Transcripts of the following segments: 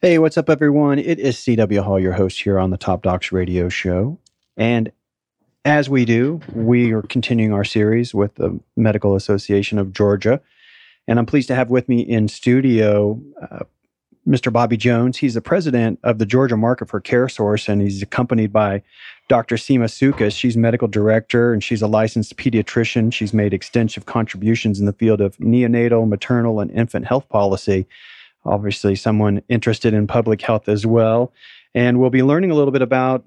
Hey, what's up, everyone? It is CW Hall, your host here on the Top Docs Radio Show. And as we do, we are continuing our series with the Medical Association of Georgia. And I'm pleased to have with me in studio uh, Mr. Bobby Jones. He's the president of the Georgia Market for CareSource, and he's accompanied by Dr. Seema Csukas. She's medical director and she's a licensed pediatrician. She's made extensive contributions in the field of neonatal, maternal, and infant health policy obviously someone interested in public health as well. And we'll be learning a little bit about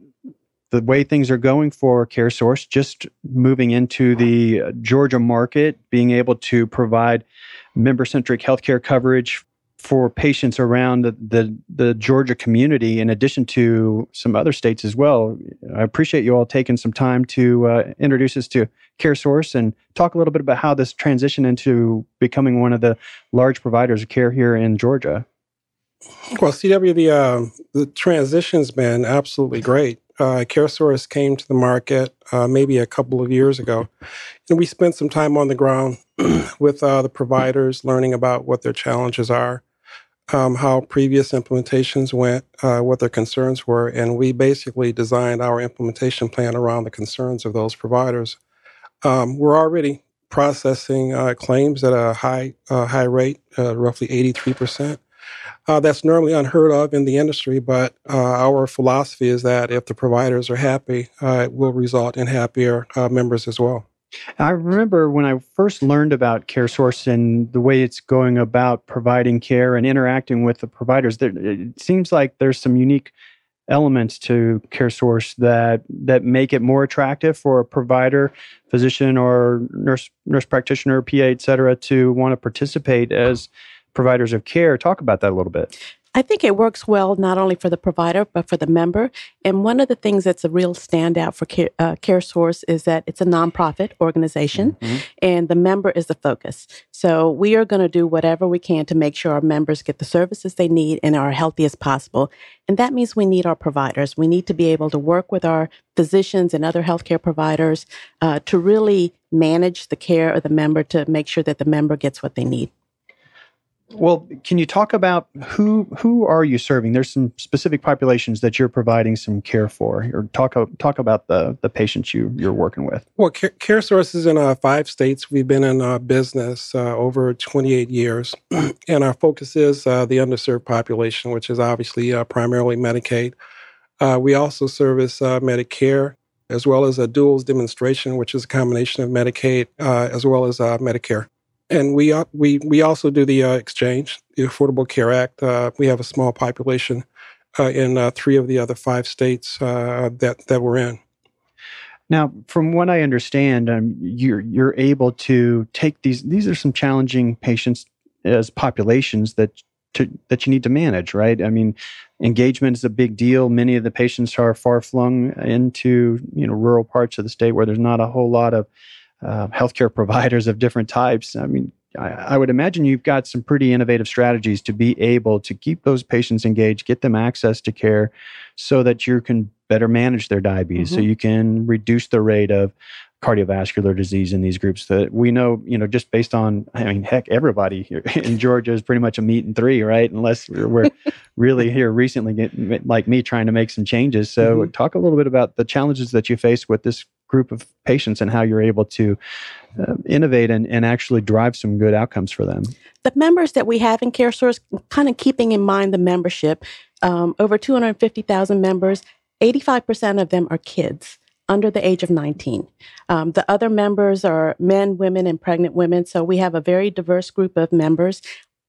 the way things are going for CareSource, just moving into the Georgia market, being able to provide member centric healthcare coverage for patients around the, the, the, Georgia community, in addition to some other states as well. I appreciate you all taking some time to uh, introduce us to CareSource and talk a little bit about how this transition into becoming one of the large providers of care here in Georgia. Well, CW, the uh, the transition's been absolutely great. Uh, CareSource came to the market uh, maybe a couple of years ago, and we spent some time on the ground with uh, the providers, learning about what their challenges are, um, how previous implementations went, uh, what their concerns were, and we basically designed our implementation plan around the concerns of those providers. Um, we're already processing uh, claims at a high uh, high rate, uh, roughly 83 percent. Uh, that's normally unheard of in the industry, but uh, our philosophy is that if the providers are happy, it will result in happier members as well. I remember when I first learned about CareSource and the way it's going about providing care and interacting with the providers. There, it seems like there's some unique elements to CareSource that that make it more attractive for a provider, physician, or nurse nurse practitioner, PA, et cetera, to want to participate as providers of care. Talk about that a little bit. I think it works well not only for the provider but for the member. And one of the things that's a real standout for Care, uh, CareSource is that it's a nonprofit organization, mm-hmm. and the member is the focus. So we are going to do whatever we can to make sure our members get the services they need and are healthy as possible. And that means we need our providers. We need to be able to work with our physicians and other healthcare providers uh, to really manage the care of the member to make sure that the member gets what they need. Well, can you talk about who who are you serving? There's some specific populations that you're providing some care for, or talk talk about the the patients you you're working with. Well, Care, care Sources in uh, five states. We've been in uh, business uh, over 28 years, and our focus is uh, the underserved population, which is obviously uh, primarily Medicaid. Uh, we also service Medicare as well as a duals demonstration, which is a combination of Medicaid as well as Medicare and we uh, we we also do the uh, exchange, the Affordable Care Act. Uh, we have a small population uh, in uh, three of the other five states uh, that that we're in. Now, from what I understand, um, you're you're able to take these. These are some challenging patients as populations that to, that you need to manage, right? I mean, engagement is a big deal. Many of the patients are far flung into you know rural parts of the state where there's not a whole lot of uh, healthcare providers of different types. I mean, I, I, would imagine you've got some pretty innovative strategies to be able to keep those patients engaged, get them access to care so that you can better manage their diabetes, mm-hmm. so you can reduce the rate of cardiovascular disease in these groups that we know, you know, just based on, I mean, heck, everybody here in Georgia is pretty much a meat and three, right? Unless we're really here recently, get, like me, trying to make some changes. So, mm-hmm. talk a little bit about the challenges that you face with this group of patients and how you're able to uh, innovate and, and actually drive some good outcomes for them. The members that we have in CareSource, kind of keeping in mind the membership, um, over 250,000 members, 85% of them are kids under the age of 19. Um, the other members are men, women, and pregnant women. So we have a very diverse group of members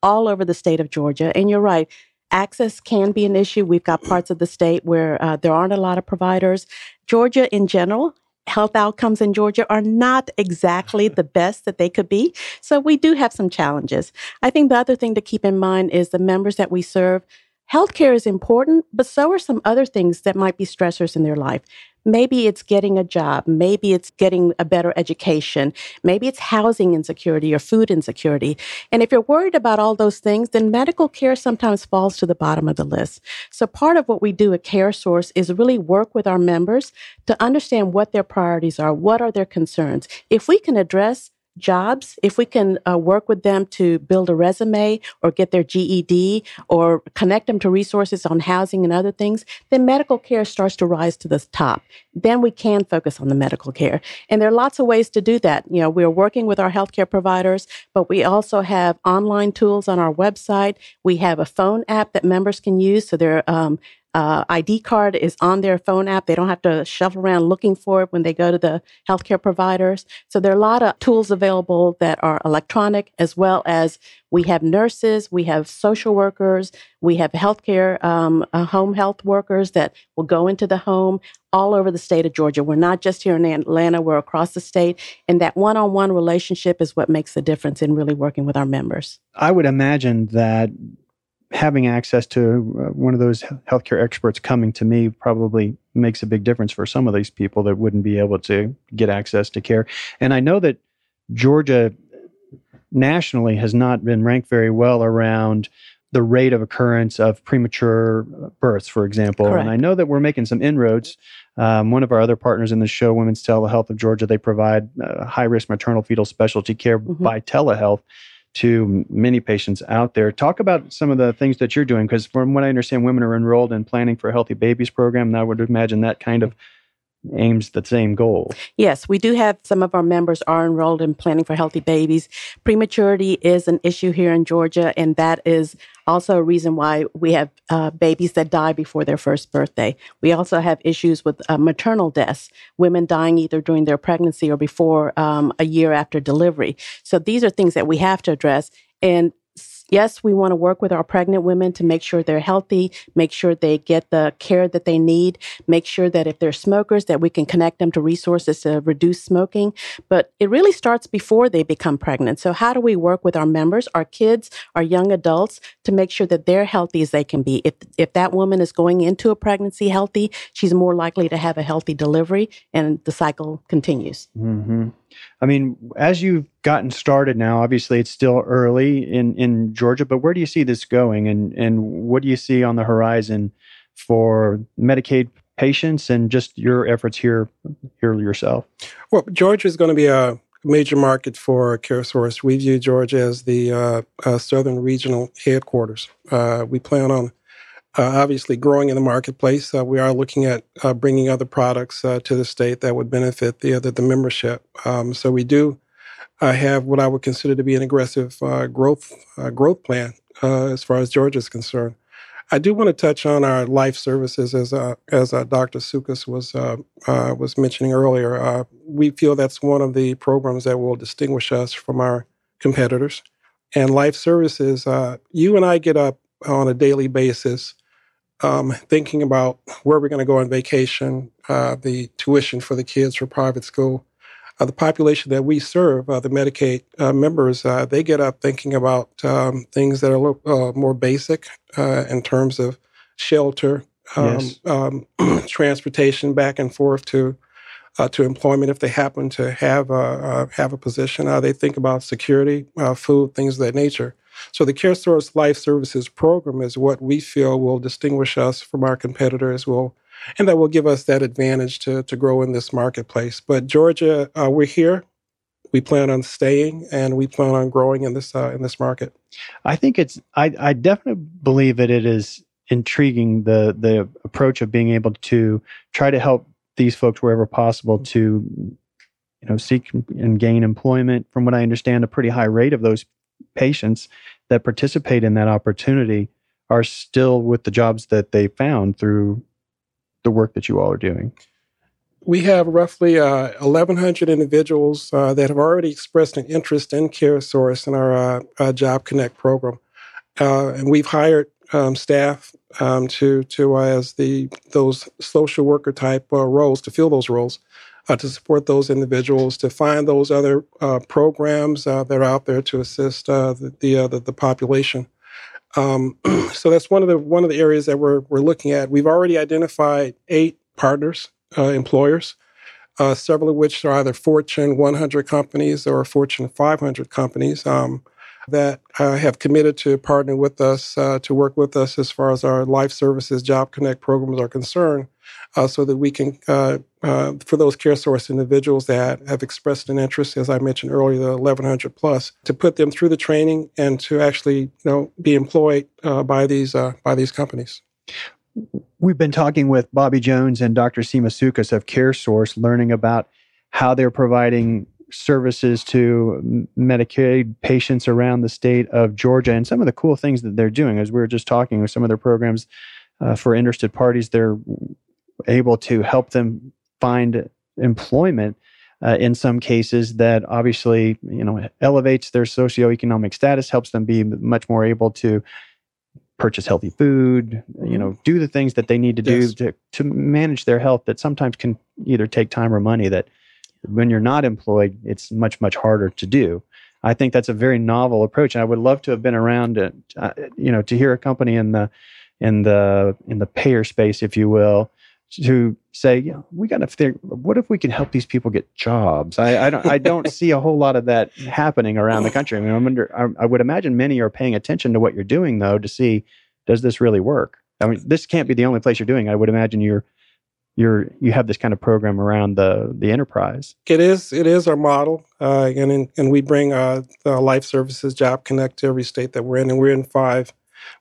all over the state of Georgia. And you're right, access can be an issue. We've got parts of the state where uh, there aren't a lot of providers. Georgia in general health outcomes in Georgia are not exactly the best that they could be. So we do have some challenges. I think the other thing to keep in mind is the members that we serve. Healthcare is important, but so are some other things that might be stressors in their life. Maybe it's getting a job. Maybe it's getting a better education. Maybe it's housing insecurity or food insecurity. And if you're worried about all those things, then medical care sometimes falls to the bottom of the list. So part of what we do at CareSource is really work with our members to understand what their priorities are, what are their concerns. If we can address jobs, if we can uh, work with them to build a resume or get their GED or connect them to resources on housing and other things, then medical care starts to rise to the top. Then we can focus on the medical care. And there are lots of ways to do that. You know, we're working with our healthcare providers, but we also have online tools on our website. We have a phone app that members can use. So they're um, uh, ID card is on their phone app. They don't have to shuffle around looking for it when they go to the healthcare providers. So there are a lot of tools available that are electronic, as well as we have nurses, we have social workers, we have healthcare um, uh, home health workers that will go into the home all over the state of Georgia. We're not just here in Atlanta, we're across the state. And that one on one relationship is what makes the difference in really working with our members. I would imagine that having access to uh, one of those healthcare experts coming to me probably makes a big difference for some of these people that wouldn't be able to get access to care. And I know that Georgia nationally has not been ranked very well around the rate of occurrence of premature births, for example. Correct. And I know that we're making some inroads. Um, one of our other partners in the show, Women's Telehealth of Georgia, they provide uh, high risk maternal fetal specialty care mm-hmm. by telehealth to many patients out there. Talk about some of the things that you're doing, because from what I understand, women are enrolled in Planning for Healthy Babies program, and I would imagine that kind of aims the same goal. Yes, we do have some of our members are enrolled in Planning for Healthy Babies. Prematurity is an issue here in Georgia, and that is also a reason why we have uh, babies that die before their first birthday. We also have issues with uh, maternal deaths, women dying either during their pregnancy or before um, a year after delivery. So these are things that we have to address. And Yes, we want to work with our pregnant women to make sure they're healthy, make sure they get the care that they need, make sure that if they're smokers that we can connect them to resources to reduce smoking. But it really starts before they become pregnant. So how do we work with our members, our kids, our young adults to make sure that they're healthy as they can be? If if that woman is going into a pregnancy healthy, she's more likely to have a healthy delivery and the cycle continues. Mm-hmm. I mean, as you've gotten started now, obviously it's still early in, in Georgia, but where do you see this going and, and what do you see on the horizon for Medicaid patients and just your efforts here here yourself? Well, Georgia is going to be a major market for CareSource. We view Georgia as the uh, uh, southern regional headquarters. Uh, we plan on obviously growing in the marketplace. Uh, we are looking at uh, bringing other products uh, to the state that would benefit the the, membership. Um, so we do uh, have what I would consider to be an aggressive uh, growth growth plan as far as Georgia is concerned. I do want to touch on our life services, as as Dr. Csukas was was mentioning earlier. we feel that's one of the programs that will distinguish us from our competitors. And life services, you and I get up on a daily basis um, thinking about where we're going to go on vacation, uh, the tuition for the kids for private school, uh, the population that we serve, uh, the Medicaid uh, members, uh, they get up thinking about um, things that are a little uh, more basic in terms of shelter, um, yes. Um, transportation back and forth to to employment if they happen to have a have a position. they think about security, food, things of that nature. So the CareSource Life Services program is what we feel will distinguish us from our competitors, will and that will give us that advantage to to grow in this marketplace. But Georgia, uh, we're here. We plan on staying, and we plan on growing in this uh, in this market. I think it's. I, I definitely believe that it is intriguing the the approach of being able to try to help these folks wherever possible to you know seek and gain employment. From what I understand, a pretty high rate of those patients that participate in that opportunity are still with the jobs that they found through the work that you all are doing? We have roughly uh, 1,100 individuals uh, that have already expressed an interest in CareSource in our uh, uh Job Connect program, uh, and we've hired um, staff um, to to uh, as the those social worker type roles to fill those roles uh, to support those individuals, to find those other uh, programs uh, that are out there to assist uh, the, uh, the, the, population. Um, so that's one of the one of the areas that we're we're looking at. We've already identified eight partners, employers, several of which are either Fortune 100 companies or Fortune 500 companies um, that uh, have committed to partner with us uh, to work with us as far as our life services Job Connect programs are concerned uh, so that we can, uh, uh, for those CareSource individuals that have expressed an interest, as I mentioned earlier, the 1100 plus, to put them through the training and to actually, you know, be employed uh, by these uh, by these companies. We've been talking with Bobby Jones and Dr. Seema Csukas of CareSource, learning about how they're providing services to Medicaid patients around the state of Georgia and some of the cool things that they're doing. As we were just talking with some of their programs uh, for interested parties, they're able to help them find employment uh, in some cases that obviously you know elevates their socioeconomic status helps them be much more able to purchase healthy food you know do the things that they need to do yes. to, to manage their health that sometimes can either take time or money that when you're not employed it's much much harder to do. I think that's a very novel approach. And i would love to have been around to, uh, you know to hear a company in the in the in the payer space if you will to say, yeah, we got to think, what if we can help these people get jobs? I, I don't, I don't see a whole lot of that happening around the country. I mean, I'm under, I, I would imagine many are paying attention to what you're doing though to see does this really work. I mean, this can't be the only place you're doing. I would imagine you're, you're, you have this kind of program around the the enterprise. It is, it is our model, uh, and in, and we bring uh, the Life Services Job Connect to every state that we're in, and we're in five.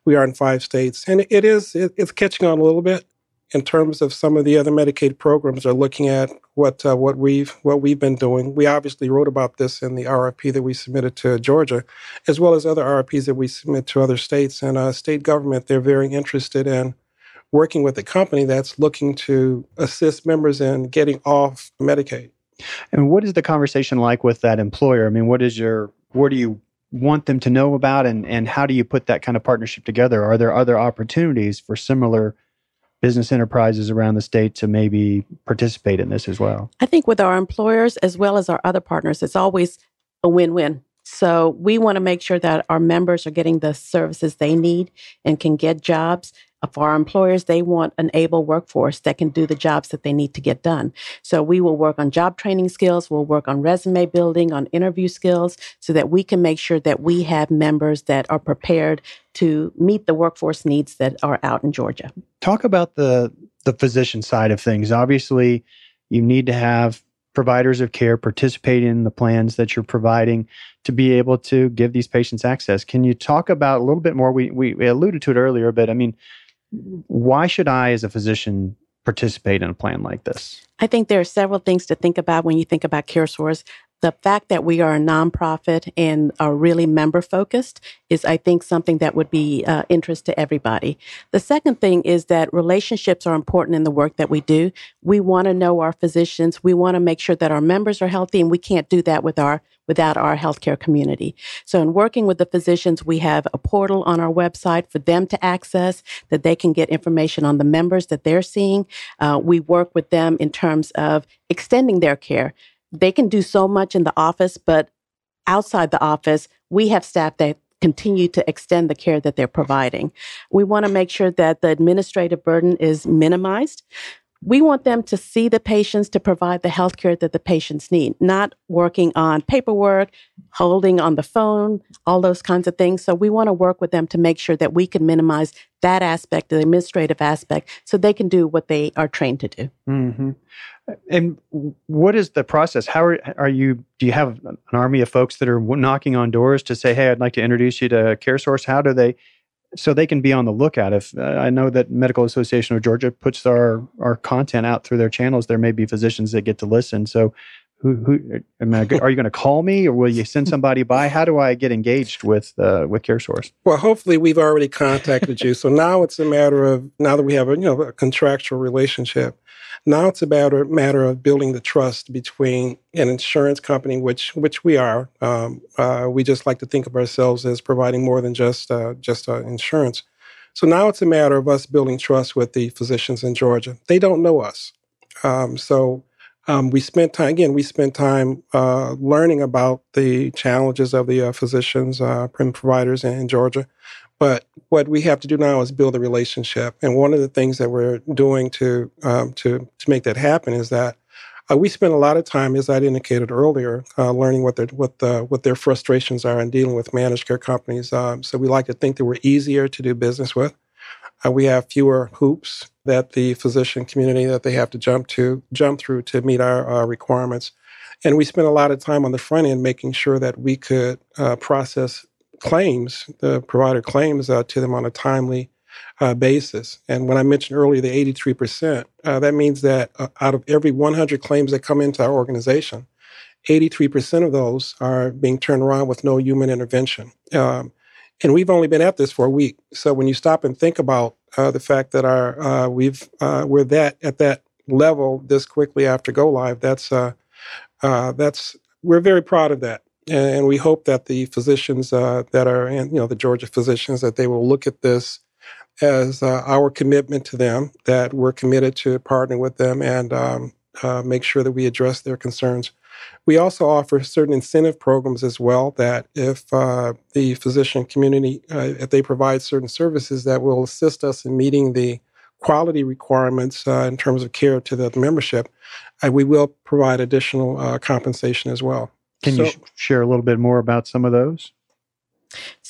We are in five states, and it is, it, it's catching on a little bit in terms of some of the other Medicaid programs are looking at what uh, what we've what we've been doing. We obviously wrote about this in the RFP that we submitted to Georgia, as well as other RFPs that we submit to other states and uh, state government. They're very interested in working with a company that's looking to assist members in getting off Medicaid. And what is the conversation like with that employer? I mean, what is your what do you want them to know about, and and how do you put that kind of partnership together? Are there other opportunities for similar business enterprises around the state to maybe participate in this as well? I think with our employers as well as our other partners, it's always a win win. So we want to make sure that our members are getting the services they need and can get jobs for our employers, they want an able workforce that can do the jobs that they need to get done. So we will work on job training skills, we'll work on resume building, on interview skills, so that we can make sure that we have members that are prepared to meet the workforce needs that are out in Georgia. Talk about the the physician side of things. Obviously, you need to have providers of care participate in the plans that you're providing to be able to give these patients access. Can you talk about a little bit more? We, we, we alluded to it earlier, but I mean, why should I, as a physician, participate in a plan like this? I think there are several things to think about when you think about CareSource. The fact that we are a nonprofit and are really member focused is, I think, something that would be uh, interest to everybody. The second thing is that relationships are important in the work that we do. We want to know our physicians. We want to make sure that our members are healthy, and we can't do that with our without our healthcare community. So, in working with the physicians, we have a portal on our website for them to access that they can get information on the members that they're seeing. Uh, we work with them in terms of extending their care. They can do so much in the office, but outside the office, we have staff that continue to extend the care that they're providing. We want to make sure that the administrative burden is minimized. We want them to see the patients to provide the health care that the patients need, not working on paperwork, holding on the phone, all those kinds of things. So we want to work with them to make sure that we can minimize that aspect, the administrative aspect, so they can do what they are trained to do. Mm-hmm. And what is the process? How are, are you? Do you have an army of folks that are knocking on doors to say, "Hey, I'd like to introduce you to CareSource"? How do they? So they can be on the lookout. If uh, I know that Medical Association of Georgia puts our our content out through their channels, there may be physicians that get to listen. So, who who am I, are you going to call me, or will you send somebody by? How do I get engaged with uh, with CareSource? Well, hopefully we've already contacted you. So now it's a matter of now that we have a you know a contractual relationship now it's about a matter of building the trust between an insurance company, which which we are. Um, uh, we just like to think of ourselves as providing more than just uh, just uh, insurance. So now it's a matter of us building trust with the physicians in Georgia. They don't know us, um, so um, we spent time again. We spent time uh, learning about the challenges of the uh, physicians, uh, providers in Georgia But what we have to do now is build a relationship. And one of the things that we're doing to um, to to make that happen is that uh, we spend a lot of time, as I indicated earlier, uh, learning what their what the what their frustrations are in dealing with managed care companies. Um, so we like to think that we're easier to do business with. Uh, we have fewer hoops that the physician community that they have to jump to jump through to meet our requirements. And we spent a lot of time on the front end making sure that we could uh, process claims, the provider claims uh, to them on a timely uh, basis. And when I mentioned earlier the 83%, uh, that means that uh, out of every 100 claims that come into our organization, 83% of those are being turned around with no human intervention. Um, and we've only been at this for a week. So when you stop and think about uh, the fact that our we've we're that at that level this quickly after go live, that's that's we're very proud of that, and we hope that the physicians uh, that are, in, you know, the Georgia physicians, that they will look at this as uh, our commitment to them, that we're committed to partnering with them and um, uh, make sure that we address their concerns. We also offer certain incentive programs as well. That if uh, the physician community, uh, if they provide certain services that will assist us in meeting the quality requirements uh, in terms of care to the membership, uh, we will provide additional compensation as well. Can so, you sh- share a little bit more about some of those?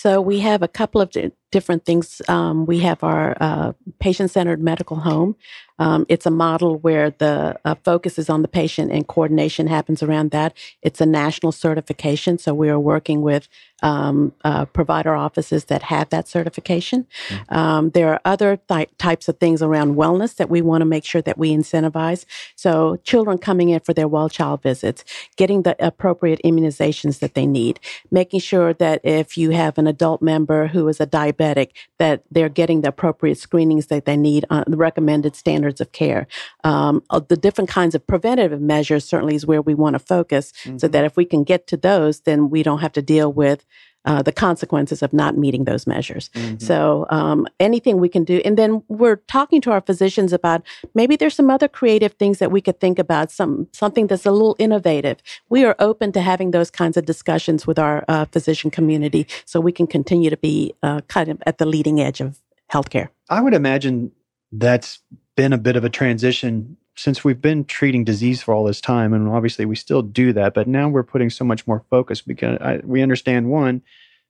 So we have a couple of different things. Um, we have our uh, patient-centered medical home. Um, it's a model where the uh, focus is on the patient and coordination happens around that. It's a national certification, so we are working with um, uh, provider offices that have that certification. Mm-hmm. Um, there are other th- types of things around wellness that we want to make sure that we incentivize. So, children coming in for their well child visits, getting the appropriate immunizations that they need, making sure that if you have an adult member who is a diabetic, that they're getting the appropriate screenings that they need on the recommended standards of care. Um, uh, the different kinds of preventative measures certainly is where we want to focus, mm-hmm. so that if we can get to those, then we don't have to deal with uh, the consequences of not meeting those measures. Mm-hmm. So um, anything we can do, and then we're talking to our physicians about maybe there's some other creative things that we could think about, some something that's a little innovative. We are open to having those kinds of discussions with our uh, physician community, so we can continue to be uh, kind of at the leading edge of healthcare. I would imagine that's been a bit of a transition since we've been treating disease for all this time, and obviously we still do that, but now we're putting so much more focus because I, we understand one,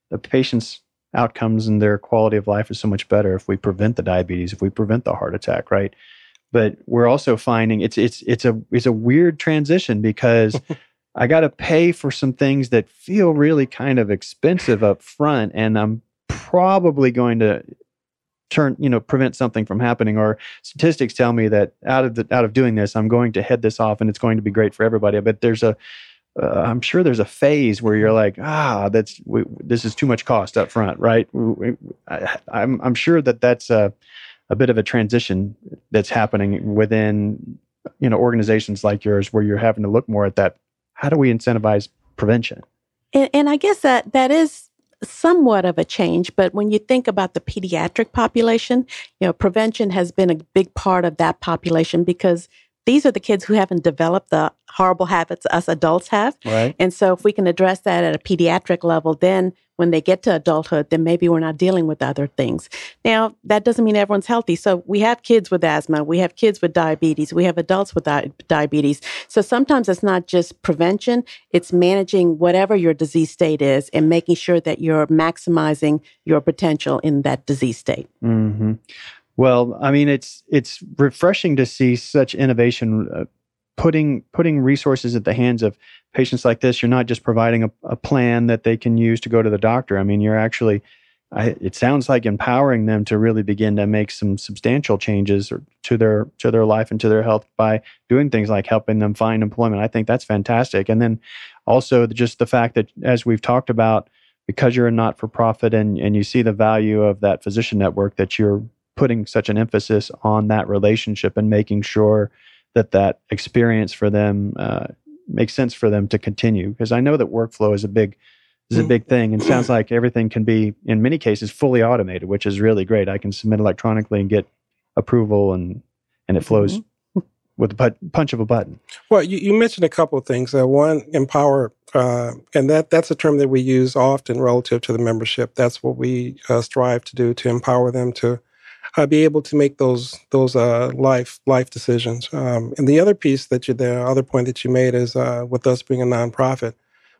the patient's outcomes and their quality of life is so much better if we prevent the diabetes, if we prevent the heart attack, right? But we're also finding it's it's it's a it's a weird transition because I got to pay for some things that feel really kind of expensive up front, and I'm probably going to turn you know prevent something from happening. Or statistics tell me that out of the out of doing this i'm going to head this off and it's going to be great for everybody. But there's a am uh, sure there's a phase where you're like ah that's we, this is too much cost up front right? I, I'm, I'm sure that that's a, a bit of a transition that's happening within you know organizations like yours where you're having to look more at that how do we incentivize prevention? And, and i guess that that is somewhat of a change, but when you think about the pediatric population, you know, prevention has been a big part of that population because these are the kids who haven't developed the horrible habits us adults have. Right. And so if we can address that at a pediatric level, then when they get to adulthood, then maybe we're not dealing with other things. Now, that doesn't mean everyone's healthy. So we have kids with asthma, we have kids with diabetes, we have adults with di- diabetes. So sometimes it's not just prevention, it's managing whatever your disease state is and making sure that you're maximizing your potential in that disease state. Mm-hmm. Well, I mean, it's it's refreshing to see such innovation uh, putting putting resources at the hands of patients like this. You're not just providing a, a plan that they can use to go to the doctor. I mean, you're actually I, it sounds like empowering them to really begin to make some substantial changes to their to their life and to their health by doing things like helping them find employment. I think that's fantastic. And then also just the fact that as we've talked about, because you're a not for profit and and you see the value of that physician network, that you're putting such an emphasis on that relationship and making sure that that experience for them uh, makes sense for them to continue. Because I know that workflow is a big is a big thing, and sounds like everything can be in many cases fully automated, which is really great. I can submit electronically and get approval, and and it flows. Mm-hmm. with the punch of a button. Well, you, you mentioned a couple of things. Uh, one, empower, uh, and that that's a term that we use often relative to the membership. That's what we uh, strive to do to empower them to uh, be able to make those those uh, life life decisions. Um, and the other piece that you, the other point that you made is uh, with us being a nonprofit,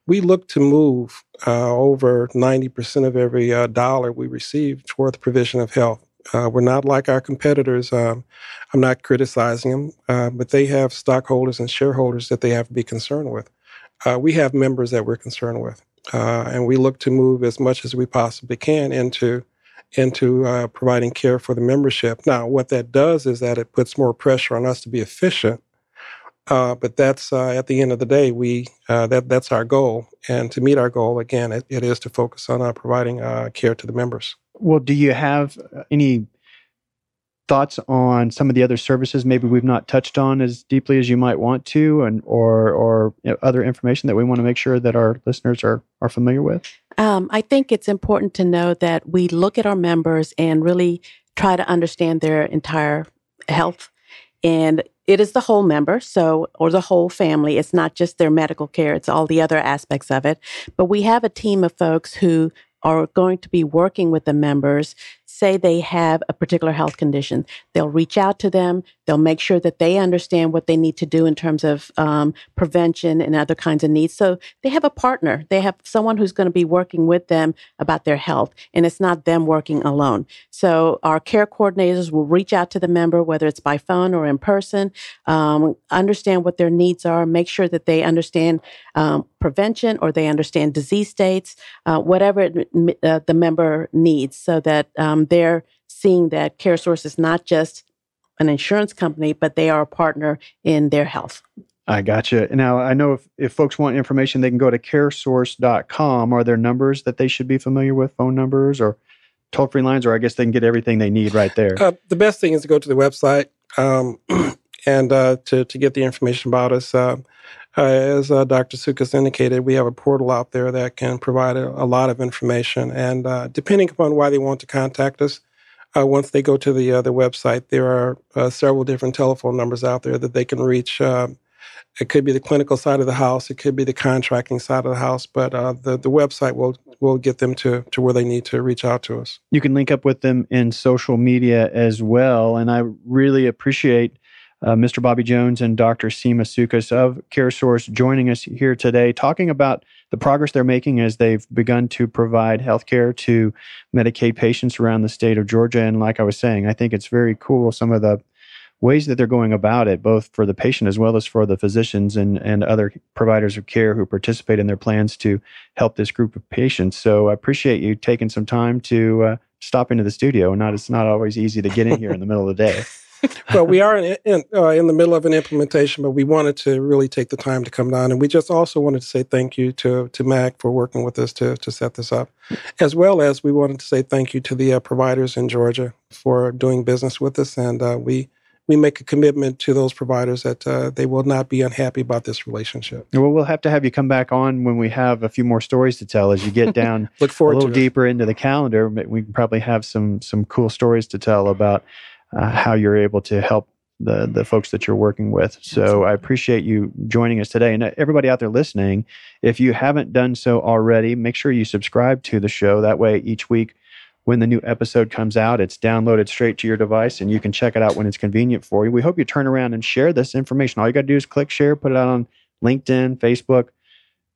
we look to move over ninety percent of every dollar we receive toward the provision of health. Uh, we're not like our competitors. Um, I'm not criticizing them, uh, but they have stockholders and shareholders that they have to be concerned with. Uh, we have members that we're concerned with, uh, and we look to move as much as we possibly can into into uh, providing care for the membership. Now, what that does is that it puts more pressure on us to be efficient. Uh, but that's at the end of the day, we that that's our goal, and to meet our goal, again, it, it is to focus on providing care to the members. Well, do you have uh, any thoughts on some of the other services maybe we've not touched on as deeply as you might want to, and or or you know, other information that we want to make sure that our listeners are are familiar with? Um, I think it's important to know that we look at our members and really try to understand their entire health. And it is the whole member so or the whole family. It's not just their medical care it's all the other aspects of it. But we have a team of folks who are going to be working with the members say they have a particular health condition. They'll reach out to them. They'll make sure that they understand what they need to do in terms of um, prevention and other kinds of needs. So they have a partner. They have someone who's going to be working with them about their health, and it's not them working alone. So our care coordinators will reach out to the member, whether it's by phone or in person, um, understand what their needs are, make sure that they understand um, prevention or they understand disease states, uh, whatever it, uh, the member needs, so that um, they're seeing that CareSource is not just an insurance company, but they are a partner in their health. I gotcha. Now, I know if, if folks want information, they can go to caresource.com. Are there numbers that they should be familiar with, phone numbers or toll free lines, or I guess they can get everything they need right there? Uh, the best thing is to go to the website um, and uh, to, to get the information about us. Uh, uh as uh, Dr. Csukas indicated, we have a portal out there that can provide a, a lot of information. And uh, depending upon why they want to contact us, uh, once they go to the the website, there are uh, several different telephone numbers out there that they can reach. Um, it could be the clinical side of the house, it could be the contracting side of the house, but uh, the the website will will get them to to where they need to reach out to us. You can link up with them in social media as well, and I really appreciate uh, Mr. Bobby Jones and Dr. Seema Csukas of CareSource joining us here today, talking about the progress they're making as they've begun to provide health care to Medicaid patients around the state of Georgia. And like I was saying, I think it's very cool some of the ways that they're going about it, both for the patient as well as for the physicians and, and other providers of care who participate in their plans to help this group of patients. So I appreciate you taking some time to uh, stop into the studio. Not it's not always easy to get in here in the middle of the day. well, we are in in, uh, in, the middle of an implementation, but we wanted to really take the time to come down, and we just also wanted to say thank you to to MAG for working with us to to set this up, as well as we wanted to say thank you to the uh, providers in Georgia for doing business with us, and uh, we we make a commitment to those providers that uh, they will not be unhappy about this relationship. Well, we'll have to have you come back on when we have a few more stories to tell as you get down Look forward a little deeper into the calendar. We can probably have some some cool stories to tell about uh, how you're able to help the the folks that you're working with. So I appreciate you joining us today, and uh, everybody out there listening. If you haven't done so already, make sure you subscribe to the show. That way, each week when the new episode comes out, it's downloaded straight to your device, and you can check it out when it's convenient for you. We hope you turn around and share this information. All you got to do is click share, put it out on LinkedIn, Facebook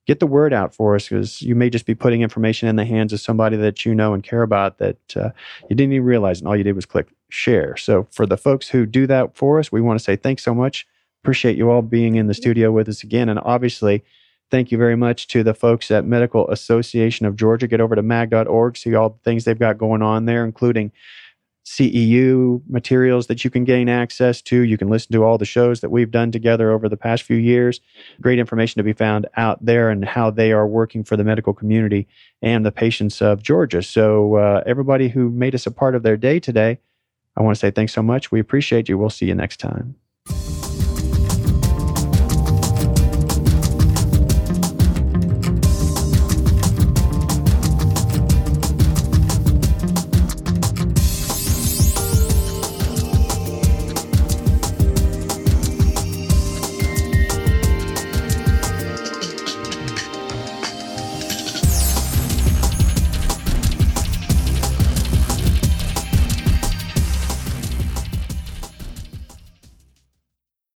get the word out for us because you may just be putting information in the hands of somebody that you know and care about that uh, you didn't even realize, and all you did was click share. So, for the folks who do that for us, we want to say thanks so much. Appreciate you all being in the studio with us again. And obviously, thank you very much to the folks at Medical Association of Georgia. Get over to mag.org, see all the things they've got going on there, including CEU materials that you can gain access to. You can listen to all the shows that we've done together over the past few years. Great information to be found out there and how they are working for the medical community and the patients of Georgia. So, uh, everybody who made us a part of their day today, I want to say thanks so much. We appreciate you. We'll see you next time.